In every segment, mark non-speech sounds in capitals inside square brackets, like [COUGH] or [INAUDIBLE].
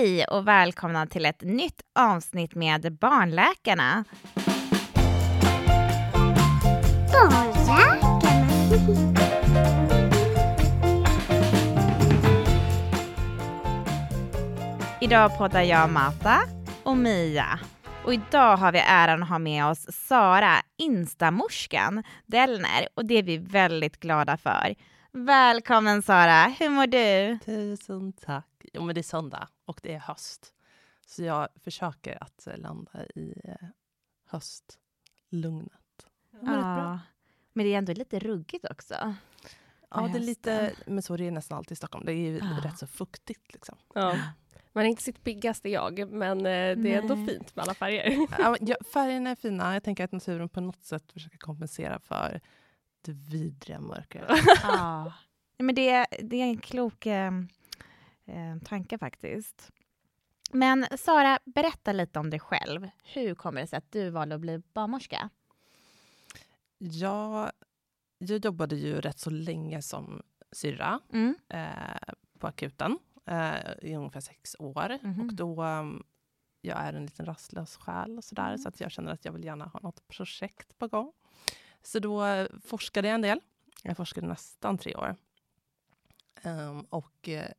Hej och välkomna till ett nytt avsnitt med Barnläkarna. Barnläkarna. Idag poddar jag Mata och Mia. Och idag har vi äran att ha med oss Sara, instamorskan Dellner och det är vi väldigt glada för. Välkommen Sara, hur mår du? Tusen tack. Jo, men det är söndag och det är höst. Så jag försöker att eh, landa i eh, höstlugnet. Ja, men det är ändå lite ruggigt också. Ja, det är lite, men så är det nästan alltid i Stockholm. Det är ju Ja. rätt så fuktigt. Liksom. Ja. Man är inte sitt piggaste jag, men eh, det är ändå Nej. fint med alla färger. [LAUGHS] Ja, färgerna är fina. Jag tänker att naturen på något sätt försöker kompensera för det vidriga mörkret. Ja. Men det, det är en klok eh, eh, tanke faktiskt. Men Sara, berätta lite om dig själv. Hur kommer det sig att du valde att bli barnmorska? Jag, jag jobbade ju rätt så länge som syrra Mm. eh, på akuten eh, i ungefär sex år. Mhm. Och då, um, jag är en liten rastlös själ och sådär, Mm. så att jag känner att jag vill gärna ha något projekt på gång. Så då eh, forskade jag en del. Jag forskade nästan tre år. Ehm, och eh,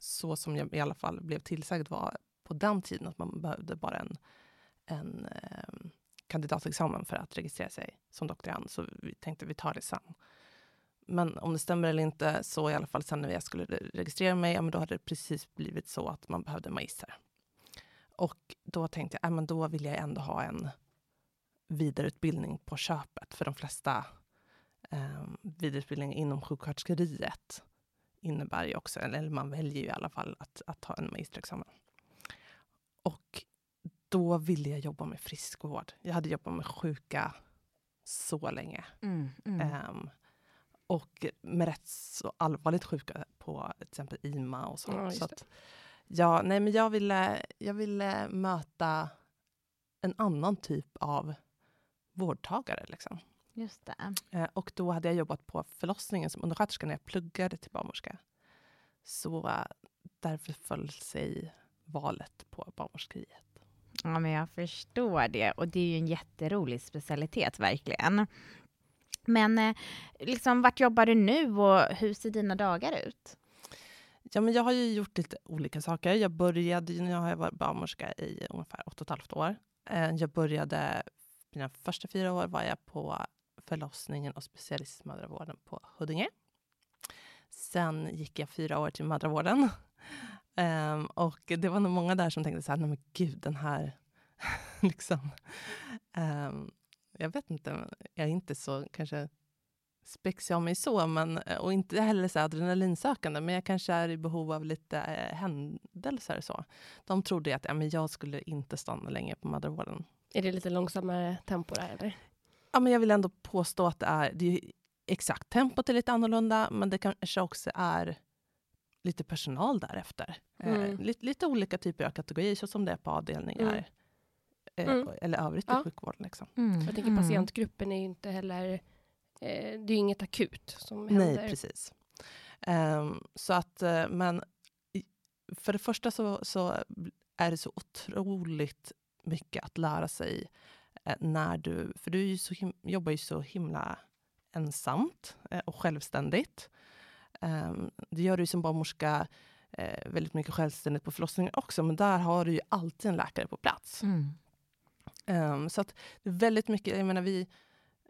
så som jag i alla fall blev tillsagd var på den tiden att man behövde bara en, en eh, kandidatexamen för att registrera sig som doktorand. Så vi tänkte vi tar det sen. Men om det stämmer eller inte, så i alla fall sen när jag skulle registrera mig, ja, men då hade det precis blivit så att man behövde magister. Och då tänkte jag, ja, men då vill jag ändå ha en vidareutbildning på köpet. För de flesta eh, vidareutbildningar inom sjuksköterskeriet innebär ju också, eller man väljer ju i alla fall att, att ta en magisterexamen. Och då ville jag jobba med friskvård. Jag hade jobbat med sjuka så länge. Mm. Mm. Ehm, och med rätt så allvarligt sjuka på till exempel IMA och så. Ja, så att, ja, nej, men jag ville, jag ville möta en annan typ av vårdtagare. Liksom. Just det. Eh, och då hade jag jobbat på förlossningen som undersköterska när jag pluggade till barnmorska. Så eh, därför föll sig valet på barnmorskeriet. Ja, men jag förstår det. Och det är ju en jätterolig specialitet, verkligen. Men eh, liksom, vart jobbar du nu och hur ser dina dagar ut? Ja, men jag har ju gjort lite olika saker. Jag började, nu har jag varit barnmorska i ungefär åtta och ett halvt år. Jag började, mina första fyra år var jag på förlossningen och specialistmödravården på Huddinge. Sen gick jag fyra år till mödravården. Um, [LAUGHS] och det var nog många där som tänkte så här, nej men gud, den här, [LAUGHS] liksom. Um, jag vet inte, jag är inte så kanske spexig av mig så, men, eh, och inte heller så adrenalinsökande, men jag kanske är i behov av lite eh, händelser. Så. De trodde att ja, men jag skulle inte stanna länge på mödravården. Är det lite långsammare tempo där eller? Ja, men jag vill ändå påstå att det är, det är ju exakt, tempot är lite annorlunda, men det kanske också är lite personal därefter. Mm. Eh, lite, lite olika typer av kategorier, så som det är på avdelningar. Mm. Eh, Mm. Eller övrigt i Ja. sjukvården. Liksom. Mm. Jag tänker patientgruppen är ju inte heller... Eh, det är ju inget akut som händer. Nej, precis. Ehm, så att, eh, men i- för det första så, så är det så otroligt mycket att lära sig eh, när du, för du så jobbar ju så himla ensamt eh, och självständigt. Um, det gör du som barnmorska eh, väldigt mycket självständigt på förlossningen också, men där har du ju alltid en läkare på plats. Mm. Ehm, så att det är väldigt mycket, jag menar vi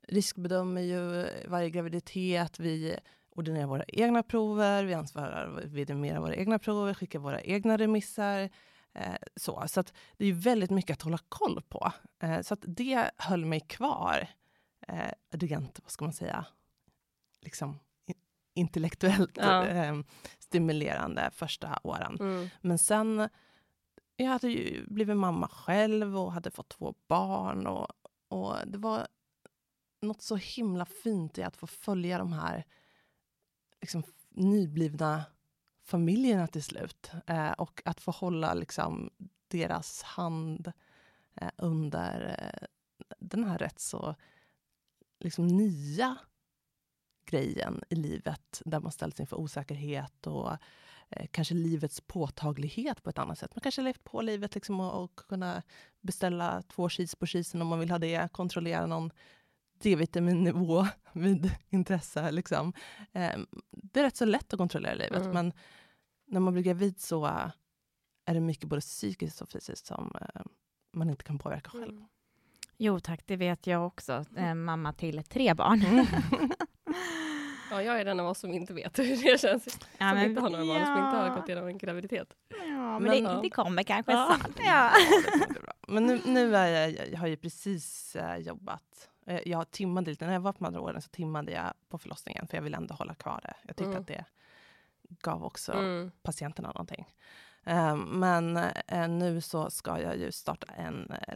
riskbedömer ju varje graviditet, vi ordinerar våra egna prover, vi ansvarar, vidimerar våra egna prover, skickar våra egna remisser. Eh, så så att det är väldigt mycket att hålla koll på. Eh, så att det höll mig kvar eh, rent, vad ska man säga, liksom intellektuellt Ja. stimulerande första åren. Mm. Men sen, jag hade ju blivit mamma själv och hade fått två barn. Och, och det var något så himla fint i att få följa de här liksom, nyblivna familjerna till slut. Eh, och att få hålla liksom, deras hand eh, under eh, den här rätt så liksom, nya grejen i livet där man ställs inför osäkerhet och eh, kanske livets påtaglighet på ett annat sätt. Man kanske har levt på livet liksom och, och kunna beställa två cheese på cheesen om man vill ha det, kontrollera någon D-vitaminnivå [LAUGHS] vid intresse. Liksom. Eh, det är rätt så lätt att kontrollera livet, Mm. men när man blir gravid så eh, är det mycket både psykiskt och fysiskt som eh, man inte kan påverka själv. Mm. Jo tack, det vet jag också. Eh, mamma till tre barn. Mm. [LAUGHS] Ja, jag är den av oss som inte vet hur det känns. Ja, som men- inte har några barn, som inte har ja. gått igenom en graviditet. Ja, men, Men- det, det kommer kanske Ja. snart. Ja. Ja. Men nu, nu är jag, jag har ju precis eh, jobbat. Jag timmade lite, när jag var på mödravården så timmade jag på förlossningen för jag ville ändå hålla kvar det. Jag tyckte Mm. att det gav också Mm. patienterna någonting. Eh, men eh, nu så ska jag ju starta en, eh,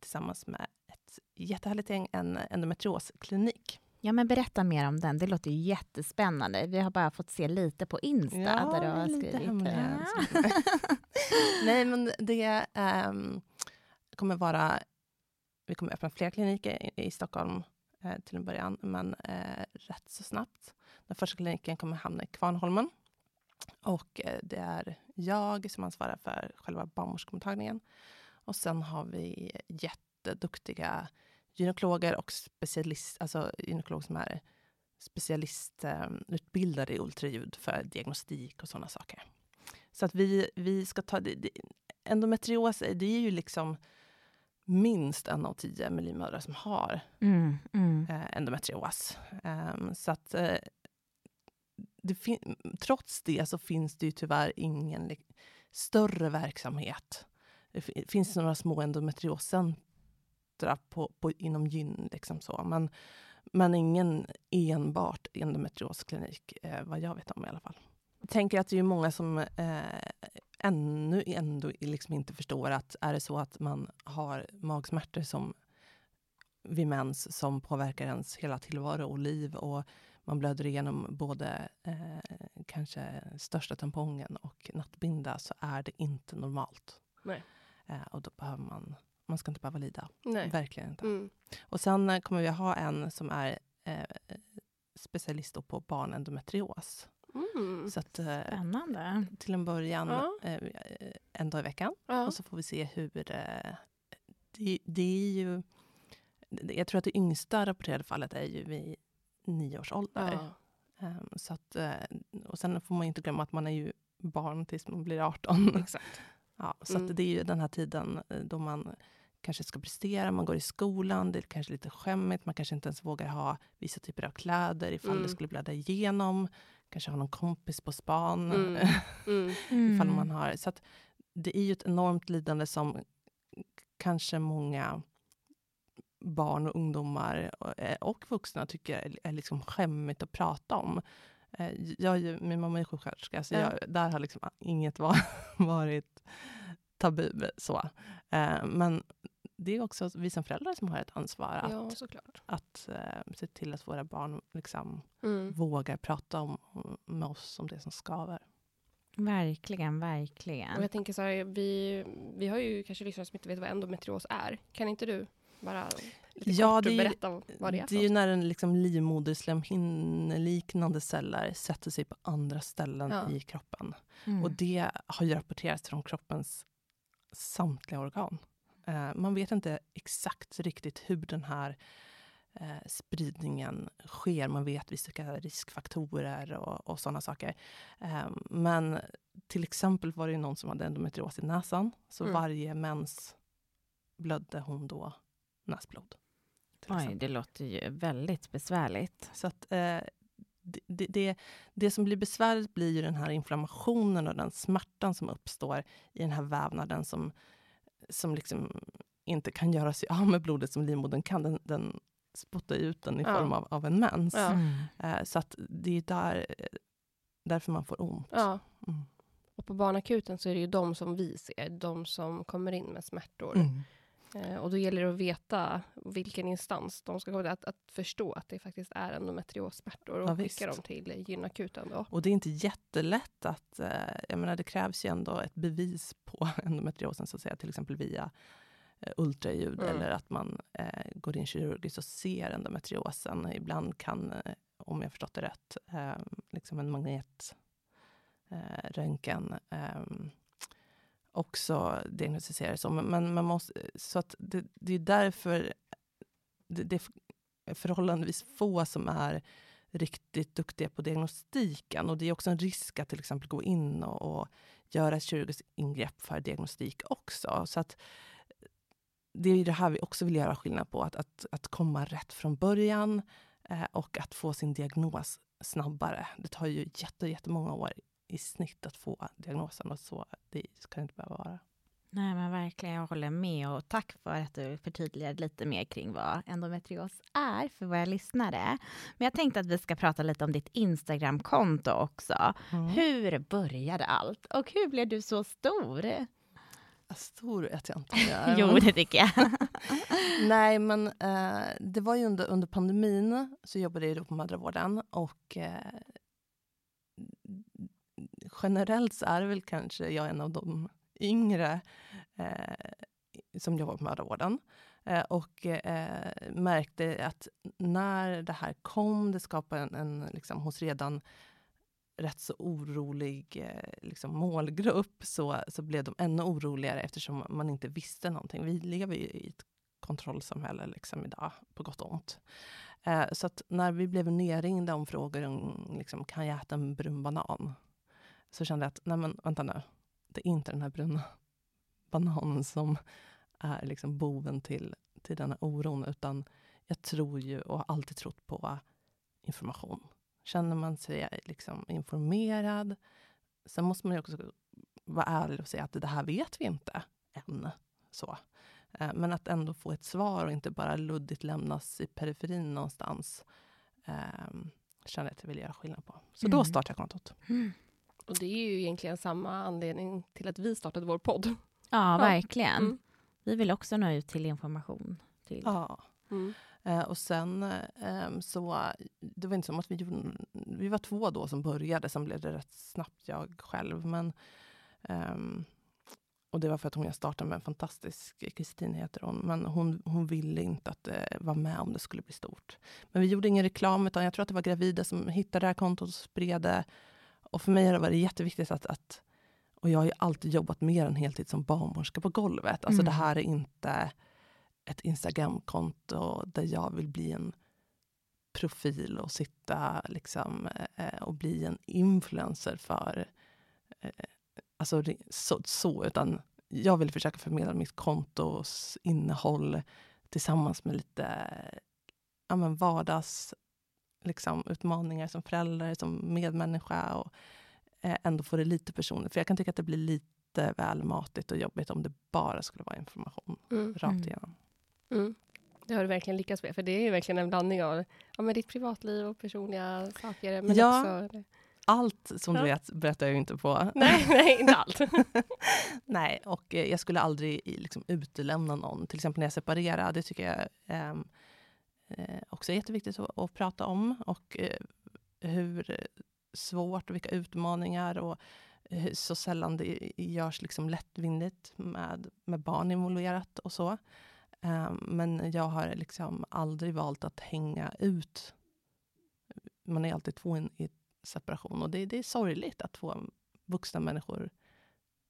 tillsammans med ett jättehärligt gäng, en endometriosklinik. ja, men berätta mer om den. Det låter ju jättespännande. Vi har bara fått se lite på Insta där du har skrivit. hemliga. Ja. [LAUGHS] Nej, men det ehm, kommer vara... Vi kommer öppna fler kliniker i, i Stockholm eh, till en början, men eh, rätt så snabbt. Den första kliniken kommer hamna i Kvarnholmen. Och eh, det är jag som ansvarar för själva barnmorskemottagningen. Och sen har vi jätteduktiga gynekologer och specialist, alltså gynekologer som är specialistutbildade i ultraljud för diagnostik och sådana saker. Så att vi, vi ska ta... Det, det, endometrios det är ju liksom minst en av tio mellanmödrar som har Mm, mm. eh, endometrios. Ehm, så att eh, det trots det så finns det ju tyvärr ingen större verksamhet. Det finns några små endometrioscentra på, på, inom gyn, liksom så. Men, men ingen enbart endometriosklinik, eh, vad jag vet om i alla fall. Jag tänker att det är många som eh, ännu ändå liksom inte förstår att är det så att man har magsmärtor som vid mens som påverkar ens hela tillvaro och liv och man blöder igenom både eh, kanske största tampongen och nattbinda så är det inte normalt. Nej. Eh, och då behöver man, man ska inte behöva lida. Nej. Verkligen inte. Mm. Och sen eh, kommer vi ha en som är eh, specialist på barnendometrios. Mm. Så att, eh, Spännande. till en början Ja. eh, en dag i veckan. Ja. Och så får vi se hur... Eh, det, det är ju... Jag tror att det yngsta rapporterade fallet är ju vid nio års ålder. Ja. Ehm, så att, eh, och sen får man ju inte glömma att man är ju barn tills man blir 18. [LAUGHS] Exakt. Ja, så Mm. att det är ju den här tiden eh, då man kanske ska prestera, man går i skolan, det är kanske lite skämmigt, man kanske inte ens vågar ha vissa typer av kläder ifall Mm. det skulle blöda igenom. Kanske ha någon kompis på span. Mm. [LAUGHS] Mm. ifall Mm. man har, så att det är ju ett enormt lidande som kanske många barn och ungdomar och, eh, och vuxna tycker är, är liksom skämmigt att prata om. Eh, Jag, min mamma är sjuksköterska, så Ja. jag, där har liksom inget var, [LAUGHS] varit tabu. Så. Eh, Men det är också vi som föräldrar som har ett ansvar att, Ja, att eh, se till att våra barn liksom Mm. vågar prata om, med oss om det som skaver. Verkligen, Och verkligen. jag tänker så här, vi, vi har ju kanske lyssnare som inte vet vad endometrios är. Kan inte du bara lite Ja, kort det är berätta vad det är? Det är ju när en liksom livmoderslemhinneliknande celler sätter sig på andra ställen Ja. i kroppen. Mm. Och det har ju rapporterats från kroppens samtliga organ. Eh, man vet inte exakt riktigt hur den här eh, spridningen sker. Man vet vilka riskfaktorer och, och sådana saker. Eh, men till exempel var det någon som hade endometrios i näsan. Så Mm. varje mens blödde hon då näsblod. Oj, det låter ju väldigt besvärligt. Så att, eh, det, det, det, det som blir besvärligt blir ju den här inflammationen och den smärtan som uppstår i den här vävnaden som, som liksom inte kan göra sig av med blodet som livmodern kan. Den, den spottar ut den i Ja. form av, av en mens. Ja. Mm. Eh, så att det är där, därför man får ont. Ja, Mm. och på barnakuten så är det ju de som vi ser, de som kommer in med smärtor. Mm. Eh, och då gäller det att veta vilken instans de ska gå till, att, att förstå att det faktiskt är endometriossmärtor och Ja, skicka dem till gynakuten. Då. Och det är inte jättelätt att... Eh, jag menar, det krävs ju ändå ett bevis på [LAUGHS] endometriosen, så att säga, till exempel via eh, ultraljud Mm. eller att man eh, går in kirurgiskt och ser endometriosen. Ibland kan, om jag förstått det rätt, eh, liksom en magnet eh, röntgen eh, också diagnostiserades som. Men man måste, så att det, det är därför det, det är förhållandevis få som är riktigt duktiga på diagnostiken. Och det är också en risk att till exempel gå in och, och göra kirurgiskt ingrepp för diagnostik också. Så att det är det här vi också vill göra skillnad på. Att, att, att komma rätt från början eh, och att få sin diagnos snabbare. Det tar ju jätte, jättemånga år i snitt att få diagnosen och så det ska det inte behöva vara. Nej men verkligen, jag håller med och tack för att du förtydligade lite mer kring vad endometrios är för våra lyssnare. Men jag tänkte att vi ska prata lite om ditt Instagramkonto också. Mm. Hur började allt och hur blev du så stor? Stor vet jag inte. Jag [LAUGHS] jo, det tycker jag. [LAUGHS] Nej, men eh, det var ju under, under pandemin så jobbade jag på mödravården och eh, generellt så är det väl kanske jag en av de yngre eh, som jobbar på mödravården. Eh, och eh, märkte att när det här kom, det skapade en, en liksom, hos redan rätt så orolig eh, liksom, målgrupp, så, så blev de ännu oroligare eftersom man inte visste någonting. Vi lever ju i ett kontrollsamhälle liksom, idag, på gott och ont. Eh, så att när vi blev nerringda om frågor om liksom, kan jag äta en brun banan? Så kände jag att, nej men vänta nu, det är inte den här bruna [LAUGHS] bananen som är liksom boven till, till den här oron, utan jag tror ju och har alltid trott på information. Känner man sig liksom informerad, sen måste man ju också vara ärlig och säga att det här vet vi inte än. Så. Eh, men att ändå få ett svar och inte bara luddigt lämnas i periferin någonstans, eh, känner jag att jag vill göra skillnad på. Så mm. då startade jag kontot. Mm. Och det är ju egentligen samma anledning till att vi startade vår podd. Ja, ja. verkligen. Mm. Vi vill också nå ut till information. Till. Ja. Mm. Eh, och sen eh, så, det var inte som att vi gjorde, vi var två då som började, sen blev det rätt snabbt jag själv. Men, eh, och det var för att hon jag startade med en fantastisk, Kristin heter hon, men hon, hon ville inte att det var med om det skulle bli stort. Men vi gjorde ingen reklam, utan jag tror att det var gravida som hittade det här kontot och spred det. Och för mig har det varit jätteviktigt att, att och jag har ju alltid jobbat mer än heltid som barnmorska på golvet. Alltså mm. det här är inte ett Instagramkonto där jag vill bli en profil och sitta liksom, eh, och bli en influencer för eh, alltså så, så, utan jag vill försöka förmedla mitt kontos innehåll tillsammans med lite ja, men vardags liksom, utmaningar som förälder, som medmänniska och eh, ändå få det lite personligt. För jag kan tycka att det blir lite väl matigt och jobbigt om det bara skulle vara information mm. rakt mm. igenom. Mm. Det har du verkligen lyckats med, för det är ju verkligen en blandning av ja, men ditt privatliv och personliga saker. Men ja, också, allt som ja. du vet berättar jag ju inte på. [LAUGHS] Nej, nej inte allt. [LAUGHS] nej, och eh, jag skulle aldrig liksom, utelämna någon. Till exempel när jag separerar, det tycker jag eh, eh, också är jätteviktigt att, att prata om. Och eh, hur svårt och vilka utmaningar och eh, så sällan det görs liksom lättvindigt med, med barn involverat och så. Eh, men jag har liksom aldrig valt att hänga ut. Man är alltid två i separation och det, det är sorgligt att två vuxna människor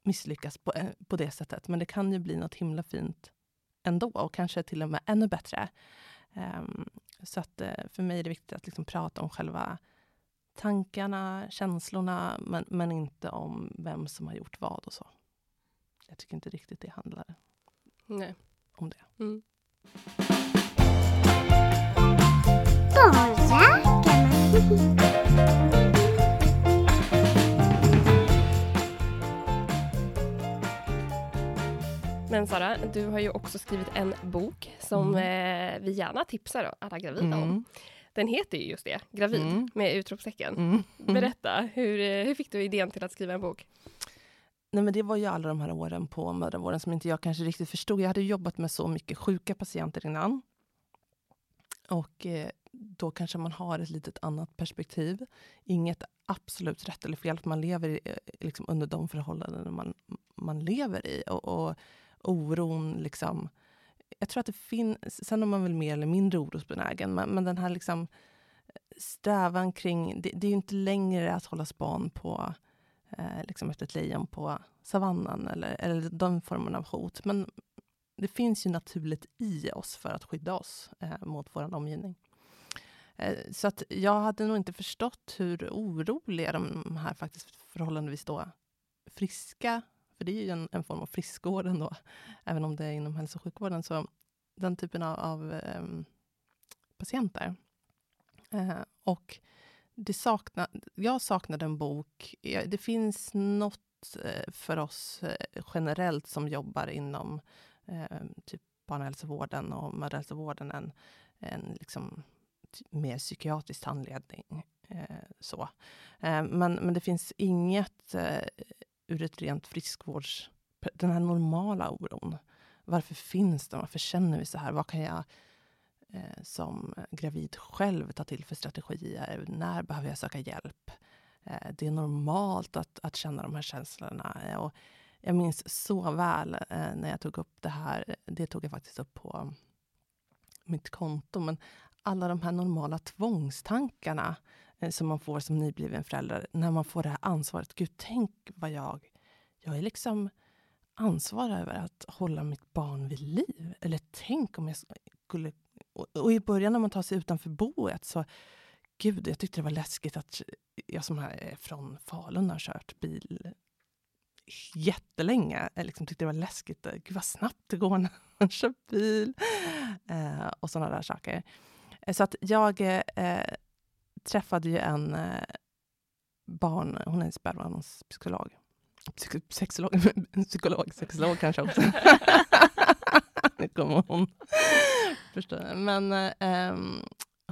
misslyckas på, eh, på det sättet. Men det kan ju bli något himla fint ändå och kanske till och med ännu bättre. Um, så att uh, för mig är det viktigt att liksom prata om själva tankarna, känslorna, men, men inte om vem som har gjort vad och så. Jag tycker inte riktigt det handlar Nej. om det. Mm. [LAUGHS] Men Sara, du har ju också skrivit en bok som mm. eh, vi gärna tipsar alla gravida mm. om. Den heter ju just det, Gravid, mm. med utropstecken. Mm. Berätta, hur, eh, hur fick du idén till att skriva en bok? Nej, men det var ju alla de här åren på mödravården som inte jag kanske riktigt förstod. Jag hade jobbat med så mycket sjuka patienter innan. Och eh, då kanske man har ett litet annat perspektiv. Inget absolut rätt eller fel, för man lever i, eh, liksom under de förhållanden man, man lever i. Och, och oron liksom jag tror att det finns, sen är man väl mer eller mindre orosbenägen, men, men den här liksom strävan kring, det, det är ju inte längre att hålla span på eh, liksom efter ett lejon på savannen eller, eller den formen av hot. Men det finns ju naturligt i oss för att skydda oss eh, mot vår omgivning. Eh, så att jag hade nog inte förstått hur oroliga de här faktiskt förhållandevis då friska, för det är ju en, en form av friskvård ändå, även om det är inom hälso och sjukvården, så den typen av, av eh, patienter. Eh, och det sakna, jag saknade en bok. Det finns något eh, för oss eh, generellt som jobbar inom eh, typ barnhälsovården och mödrahälsovården, en, en liksom mer psykiatrisk handledning. Eh, så. Eh, men, men det finns inget eh, ur ett rent friskvårds... Den här normala oron. Varför finns den? Varför känner vi så här? Vad kan jag eh, som gravid själv ta till för strategier? När behöver jag söka hjälp? Eh, det är normalt att, att känna de här känslorna. Och jag minns så väl eh, när jag tog upp det här. Det tog jag faktiskt upp på mitt konto. Men alla de här normala tvångstankarna Eh, som man får som nybliven förälder när man får det här ansvaret. Gud, tänk vad jag... Jag är liksom ansvarig över att hålla mitt barn vid liv. Eller tänk om jag skulle... Och, och i början när man tar sig utanför boet så... Gud, jag tyckte det var läskigt att jag som är från Falun har kört bil jättelänge. Jag liksom tyckte det var läskigt. Eh, gud vad snabbt det går när man kör bil. Eh, och sådana där saker. Eh, så att jag eh, träffade ju en eh, barn... Hon är spädbarnspsykolog. Psyk sexolog, [LAUGHS] psykolog, sexolog kanske också. [LAUGHS] nu kommer hon. Förstår Men eh,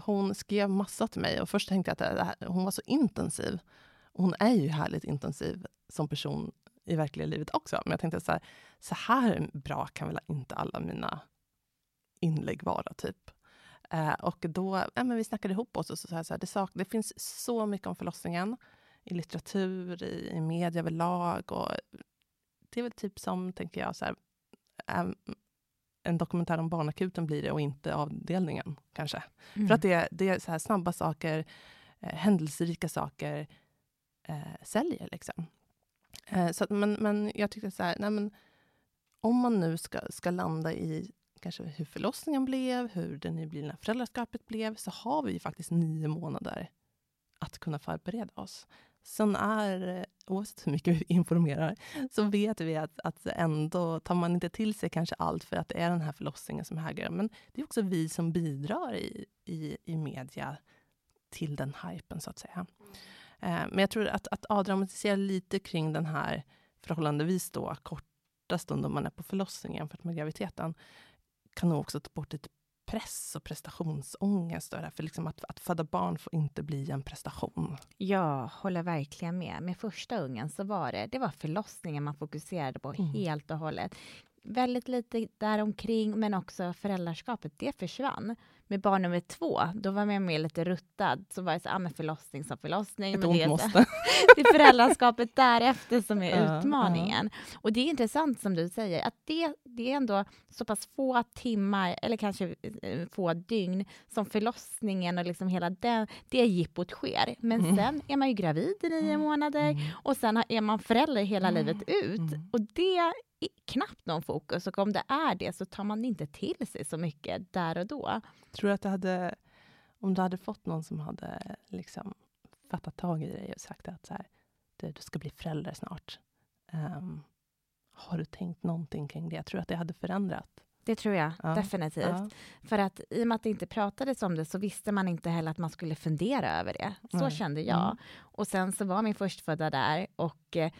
hon skrev massa till mig och först tänkte jag att här, hon var så intensiv. Hon är ju härligt intensiv som person i verkliga livet också. Men jag tänkte så här, så här bra kan väl inte alla mina inlägg vara, typ. Eh, och då, ja, men vi snackade ihop oss och så, så, så här, det, sak, det finns så mycket om förlossningen i litteratur, i, i media överlag. Och det är väl typ som, tänker jag, så här, um, en dokumentär om barnakuten blir det och inte avdelningen, kanske. Mm. För att det, det är så här snabba saker, eh, händelserika saker eh, säljer. Liksom. Eh, så att, men, men jag tyckte så här, nej men, om man nu ska, ska landa i kanske hur förlossningen blev, hur det nyblivna föräldraskapet blev, så har vi ju faktiskt nio månader att kunna förbereda oss. Sen är, eh, oavsett hur mycket vi informerar, så vet vi att, att ändå tar man inte till sig kanske allt för att det är den här förlossningen som hägrar. Men det är också vi som bidrar i, i, i media till den hypen, så att säga. Eh, men jag tror att, att avdramatisera lite kring den här förhållandevis då korta stunden man är på förlossningen jämfört med graviditeten kan nog också ta bort lite press och prestationsångest. Och för liksom att, att föda barn får inte bli en prestation. Jag håller verkligen med. Med första ungen så var det, det var förlossningen man fokuserade på mm. helt och hållet. Väldigt lite däromkring, men också föräldraskapet, det försvann med barn nummer två, då var jag med lite ruttad. Så var det så, ah, men förlossning som förlossning. Ett men det, måste. [LAUGHS] det är föräldraskapet därefter som är [LAUGHS] uh, utmaningen. Uh. Och det är intressant som du säger, att det, det är ändå så pass få timmar, eller kanske eh, få dygn, som förlossningen och liksom hela den, det jippot sker. Men mm. sen är man ju gravid i nio mm. månader mm. och sen är man förälder hela mm. livet ut. Mm. Och det knappt någon fokus och om det är det så tar man inte till sig så mycket där och då. Tror du att du hade, om du hade fått någon som hade liksom fattat tag i dig och sagt att så här, du, du ska bli förälder snart. Um, har du tänkt någonting kring det? Jag tror att det hade förändrat. Det tror jag ja. definitivt. Ja. För att i och med att det inte pratades om det så visste man inte heller att man skulle fundera över det. Så Nej. kände jag. Mm. Och sen så var min förstfödda där och eh,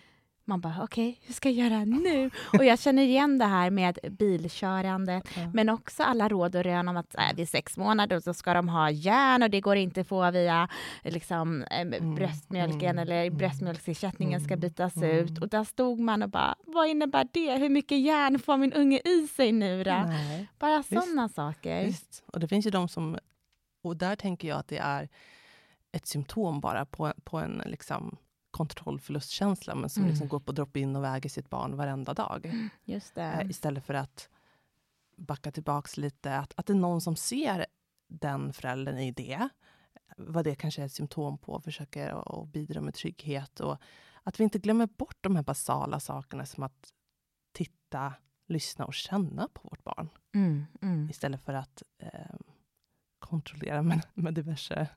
man bara, okej, okay, hur ska jag göra nu? Och jag känner igen det här med bilkörande, [LAUGHS] mm. men också alla råd och rön om att äh, vid sex månader så ska de ha järn och det går inte att få via liksom, äh, bröstmjölken mm. eller mm. bröstmjölksersättningen ska bytas mm. ut. Och där stod man och bara, vad innebär det? Hur mycket järn får min unge i sig nu då? Nej. Bara sådana saker. Visst. Och det finns ju de som, och där tänker jag att det är ett symptom bara på, på en liksom kontrollförlustkänsla, men som mm. liksom går på drop-in och väger sitt barn varenda dag. Just det. Eh, istället för att backa tillbaks lite, att, att det är någon som ser den föräldern i det, vad det kanske är ett symptom på, försöker att bidra med trygghet och att vi inte glömmer bort de här basala sakerna som att titta, lyssna och känna på vårt barn. Mm, mm. Istället för att eh, kontrollera med, med diverse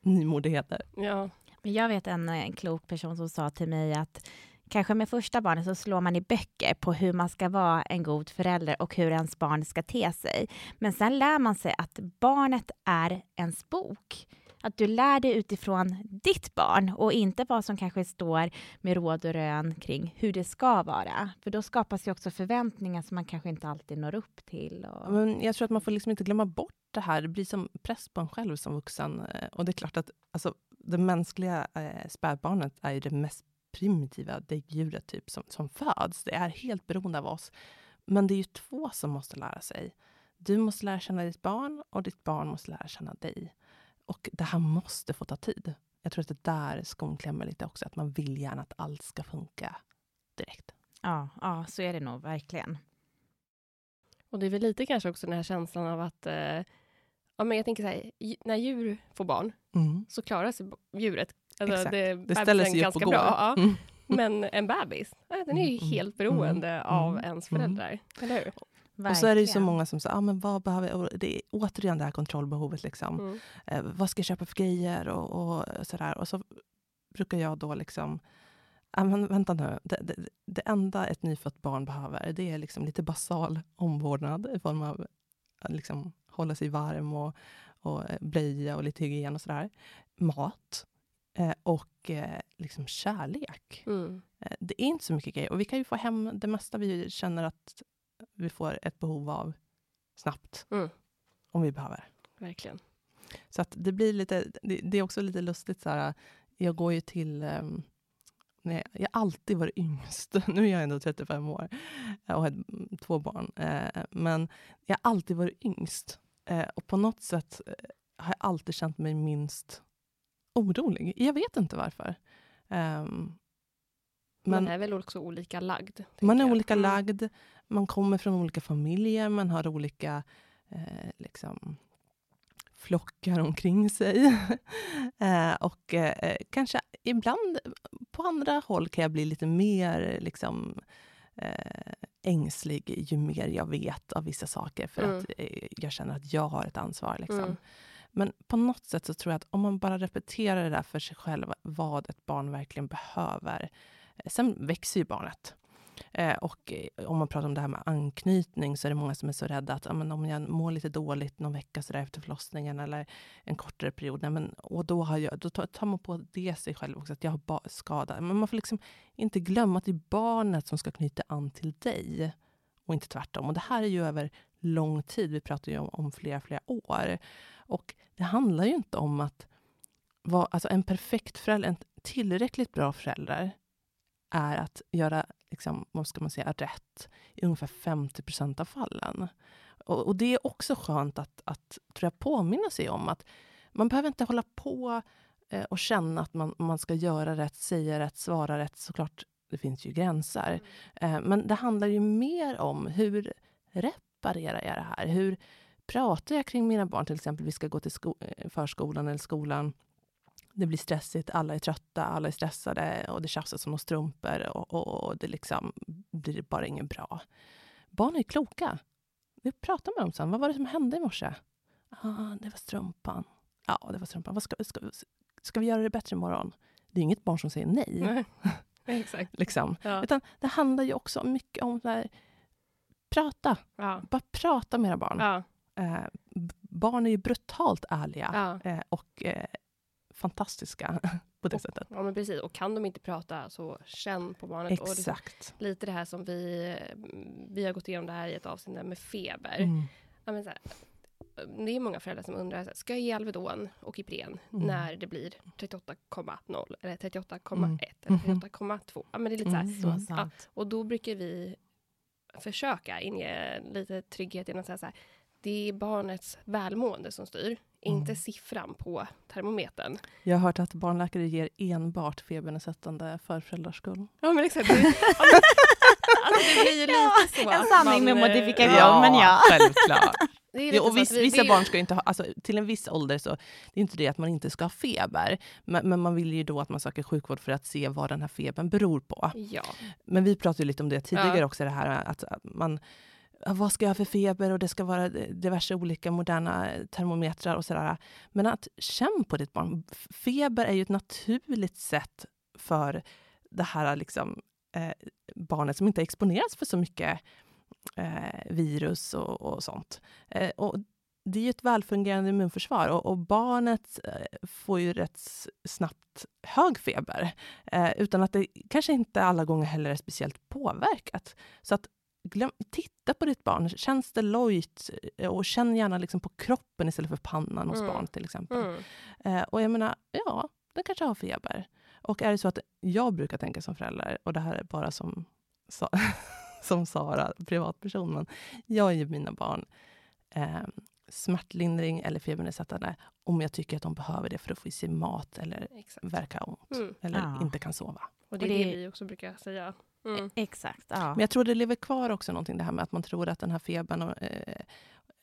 nymodigheter. Ja. Jag vet en, en klok person som sa till mig att kanske med första barnet så slår man i böcker på hur man ska vara en god förälder och hur ens barn ska te sig. Men sen lär man sig att barnet är ens bok. Att du lär dig utifrån ditt barn och inte vad som kanske står med råd och rön kring hur det ska vara. För då skapas ju också förväntningar som man kanske inte alltid når upp till. Och... Men jag tror att man får liksom inte glömma bort det här. Det blir som press på en själv som vuxen. Eh, och det är klart att alltså, det mänskliga eh, spädbarnet är ju det mest primitiva däggdjuret typ, som, som föds. Det är helt beroende av oss. Men det är ju två som måste lära sig. Du måste lära känna ditt barn och ditt barn måste lära känna dig. Och det här måste få ta tid. Jag tror att det där skon klämmer lite också. Att man vill gärna att allt ska funka direkt. Ja, ja, så är det nog verkligen. Och det är väl lite kanske också den här känslan av att eh, Ja, men jag tänker så här, när djur får barn Mm. så klarar sig djuret. Alltså, Exakt. det, Det ställer sig upp ganska och går. Ja. Mm. Men en bebis, den är ju Mm, helt mm, beroende mm, av mm, ens mm. föräldrar. Eller hur? Och så är det ju så Verkligen. många som säger, ah, men vad behöver jag? Och Det är återigen det här kontrollbehovet. Liksom. Mm. Eh, vad ska jag köpa för grejer? Och, och sådär. Och så brukar jag då liksom, ah, men vänta nu. Det, det, det enda ett nyfött barn behöver, det är liksom lite basal omvårdnad i form av liksom hålla sig varm och, och eh, blöja och lite hygien och sådär. Mat eh, och eh, liksom kärlek. Mm. Eh, Det är inte så mycket grejer. Och vi kan ju få hem det mesta vi känner att vi får ett behov av snabbt. Mm. Om vi behöver. Verkligen. Så att det blir lite, det, det är också lite lustigt så här. Jag går ju till, um, nej, jag har alltid varit yngst. [LAUGHS] Nu är jag ändå 35 år och har ett- två barn. Eh, men jag har alltid varit yngst. Eh, och på något sätt eh, har jag alltid känt mig minst orolig. Jag vet inte varför. Ehm, Man men är väl också olika lagd. man är jag. olika Mm. lagd, man kommer från olika familjer, man har olika eh, liksom, flockar omkring sig. [LAUGHS] eh, och eh, kanske ibland på andra håll kan jag bli lite mer liksom, eh, ängslig ju mer jag vet av vissa saker för Mm. att eh, jag känner att jag har ett ansvar. Liksom. Mm. Men på något sätt så tror jag att om man bara repeterar det där för sig själv, vad ett barn verkligen behöver. eh, Sen växer ju barnet. Eh, och eh, om man pratar om det här med anknytning så är det många som är så rädda att ja, men om jag mår lite dåligt någon vecka så där efter förlossningen eller en kortare period, nej, men, och då, har jag, då tar, man på det sig själv också, att jag har skada. Men man får liksom inte glömma att det är barnet som ska knyta an till dig och inte tvärtom. Och det här är ju över lång tid. Vi pratar ju om, om flera, flera år. Och det handlar ju inte om att vara alltså en perfekt förälder, en tillräckligt bra förälder är att göra, liksom, vad ska man säga, rätt i ungefär 50 procent av fallen. Och, och det är också skönt att, att tror jag, påminna sig om att man behöver inte hålla på eh, och känna att man, man ska göra rätt, säga rätt, svara rätt. Såklart, det finns ju gränser. Eh, men det handlar ju mer om hur reparerar jag det här? Hur pratar jag kring mina barn? Till exempel, vi ska gå till eh, förskolan eller skolan. Det blir stressigt, alla är trötta, alla är stressade och det tjafsas om strumpor och, och, och det liksom blir bara inget bra. Barn är kloka. Vi pratar med dem sen. Vad var det som hände i morse? Ah, det var strumpan. Ja, det var strumpan. Vad ska, ska, ska vi göra det bättre imorgon? Det är inget barn som säger nej. Nej. [LAUGHS] Exakt. Liksom. Ja. Utan det handlar ju också mycket om här, prata. Ja. Bara prata med era barn. Ja. Eh, barn är ju brutalt ärliga Ja. eh, och eh, fantastiska [LAUGHS] på det sättet. ja, men precis. Och kan de inte prata så känn på barnet. Och det, Exakt. lite det här som vi, vi har gått igenom det här i ett avsnitt med feber. Mm. Ja, men så här, det är många föräldrar som undrar, ska jag ge Alvedon och Ipren Mm. när det blir 38,0 eller 38,1 Mm. eller Mhm. 38,2? Ja, men det är lite så här. Mm. Så Mm. sant. Och då brukar vi försöka inge lite trygghet genom att säga så här, det är barnets välmående som styr, inte Mm. siffran på termometern. Jag har hört att barnläkare ger enbart febernedsättande för föräldrars skull. Ja, men exakt. Det, [LAUGHS] alltså, det blir ju lite så. En sanning med man, eh, modifikation, men ja. självklart. [LAUGHS] det och viss, vi, vissa vi... barn ska inte ha, alltså, till en viss ålder så det är inte det att man inte ska ha feber. Men, men, man vill ju då att man söker sjukvård för att se vad den här febern beror på. Ja. Men vi pratade lite om det tidigare ja. också, det här att man Ah, vad ska jag ha för feber och det ska vara diverse olika moderna eh, termometrar och sådär. Men att känn på ditt barn. Feber är ju ett naturligt sätt för det här liksom, eh, barnet som inte exponeras för så mycket eh, virus och, och sånt. Eh, och det är ju ett välfungerande immunförsvar och, och barnet eh, får ju rätt snabbt hög feber eh, utan att det kanske inte alla gånger heller är speciellt påverkat. Så att glöm, titta på ditt barn. Känns det lojt? Eh, och känn gärna liksom på kroppen istället för pannan hos mm. barn till exempel. Mm. Eh, och jag menar, ja, den kanske har feber. Och är det så att jag brukar tänka som förälder, och det här är bara som, [LAUGHS] som Sara, privatperson, men jag ger mina barn eh, smärtlindring eller febernedsättande om jag tycker att de behöver det för att få i sig mat eller Exakt. verka ont mm. eller ja. inte kan sova. Och det är det, det vi också brukar säga. Mm. Exakt. Ja. Men jag tror det lever kvar också någonting det här med att man tror att den här febern och, eh,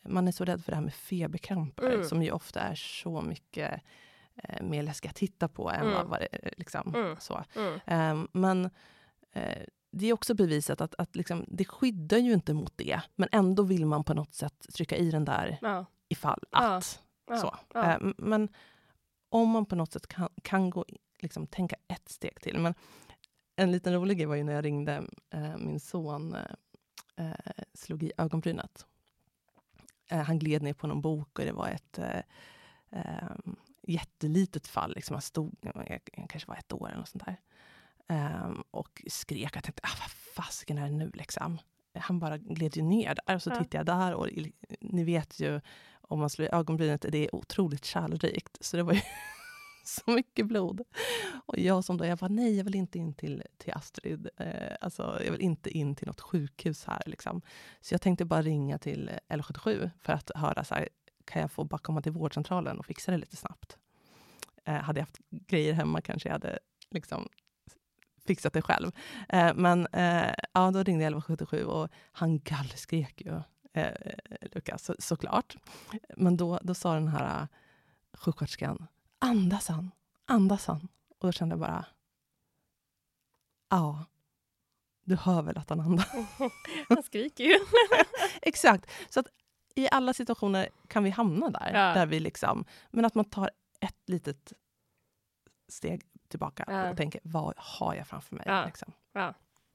man är så rädd för det här med feberkramper mm. som ju ofta är så mycket eh, mer läskiga att titta på än mm. vad det är. Liksom, mm. så. Um, men eh, det är också bevisat att, att liksom, det skyddar ju inte mot det, men ändå vill man på något sätt trycka i den där ja. ifall att. Ja. Så. Ja. Uh, men om man på något sätt kan, kan gå, liksom, tänka ett steg till. Men en liten rolig grej var ju när jag ringde uh, min son, uh, slog i ögonbrynet. han gled ner på någon bok och det var ett um, jättelitet fall. Liksom, han stod, han kanske var ett år eller något sånt där. Um, och skrek. Jag tänkte, ah, vad fasiken är det nu liksom? Han bara gled ju ner där och så ja. tittade jag där och ni vet ju om man slår i ögonbrynet, det är otroligt kärlrikt. Så det var ju [LAUGHS] [LAUGHS] så mycket blod. Och jag som då, jag bara, nej jag vill inte in till, till Astrid. Eh, alltså, jag vill inte in till något sjukhus här. Liksom. Så jag tänkte bara ringa till L77 för att höra, så här, kan jag få bara komma till vårdcentralen och fixa det lite snabbt? Eh, hade jag haft grejer hemma kanske jag hade liksom fixat det själv. Eh, men eh, ja, då ringde jag 1177 och han gallskrek ju, eh, Lukas, så, såklart. Men då, då sa den här eh, sjuksköterskan, andas han, andas han. Och då kände jag bara, ja, du hör väl att han andas? [LAUGHS] han skriker ju. [LAUGHS] Exakt. Så att i alla situationer kan vi hamna där. Ja. där vi liksom, men att man tar ett litet steg tillbaka ja. och tänker, vad har jag framför mig? Ja. Liksom.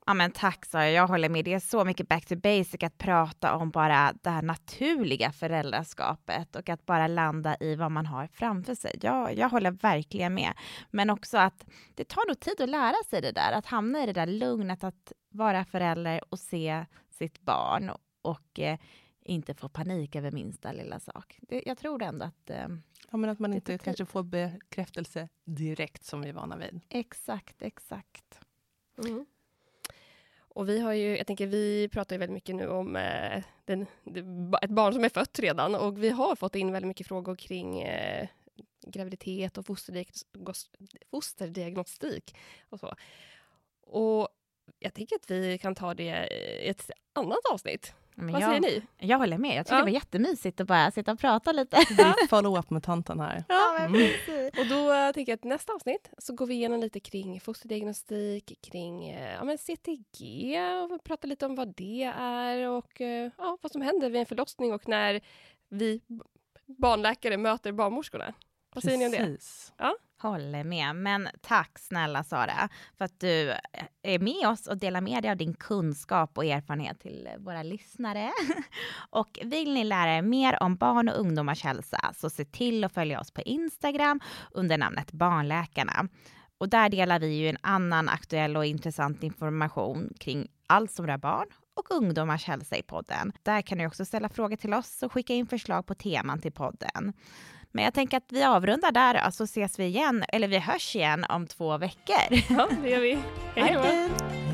Ja. Men tack Sara, jag håller med. Det är så mycket back to basic att prata om bara det här naturliga föräldraskapet och att bara landa i vad man har framför sig. Jag, jag håller verkligen med. Men också att det tar nog tid att lära sig det där, att hamna i det där lugnet att vara förälder och se sitt barn och eh, inte få panik över minsta lilla sak. Det, jag tror ändå att eh, Ja, men att man inte kanske får bekräftelse direkt som vi är vana vid. Exakt, exakt. Mm. Och vi har ju, jag tänker vi pratar ju väldigt mycket nu om eh, den, ett barn som är fött redan och vi har fått in väldigt mycket frågor kring eh, graviditet och fosterdiagnostik och så. Och jag tänker att vi kan ta det i ett annat avsnitt. Men Vad jag, säger ni? Jag håller med. Jag tycker ja. det var jättemysigt att bara sitta och prata lite. Vi [LAUGHS] follow up med tanten här. Ja, mm. Och då uh, tänker jag att nästa avsnitt så går vi igenom lite kring fosterdiagnostik, kring uh, ja, men CTG och pratar lite om vad det är och uh, ja, vad som händer vid en förlossning och när vi barnläkare möter barnmorskorna. Vad säger ni om det? Ja? Håller med. Men tack snälla Sara för att du eh, är med oss och delar med dig av din kunskap och erfarenhet till våra lyssnare. [LAUGHS] och vill ni lära er mer om barn och ungdomars hälsa så se till att följa oss på Instagram under namnet Barnläkarna. Och där delar vi ju en annan aktuell och intressant information kring allt som rör barn och ungdomars hälsa i podden. Där kan du också ställa frågor till oss och skicka in förslag på teman till podden. Men jag tänker att vi avrundar där så alltså ses vi igen, eller vi hörs igen om två veckor. Ja, det gör vi. Hej då!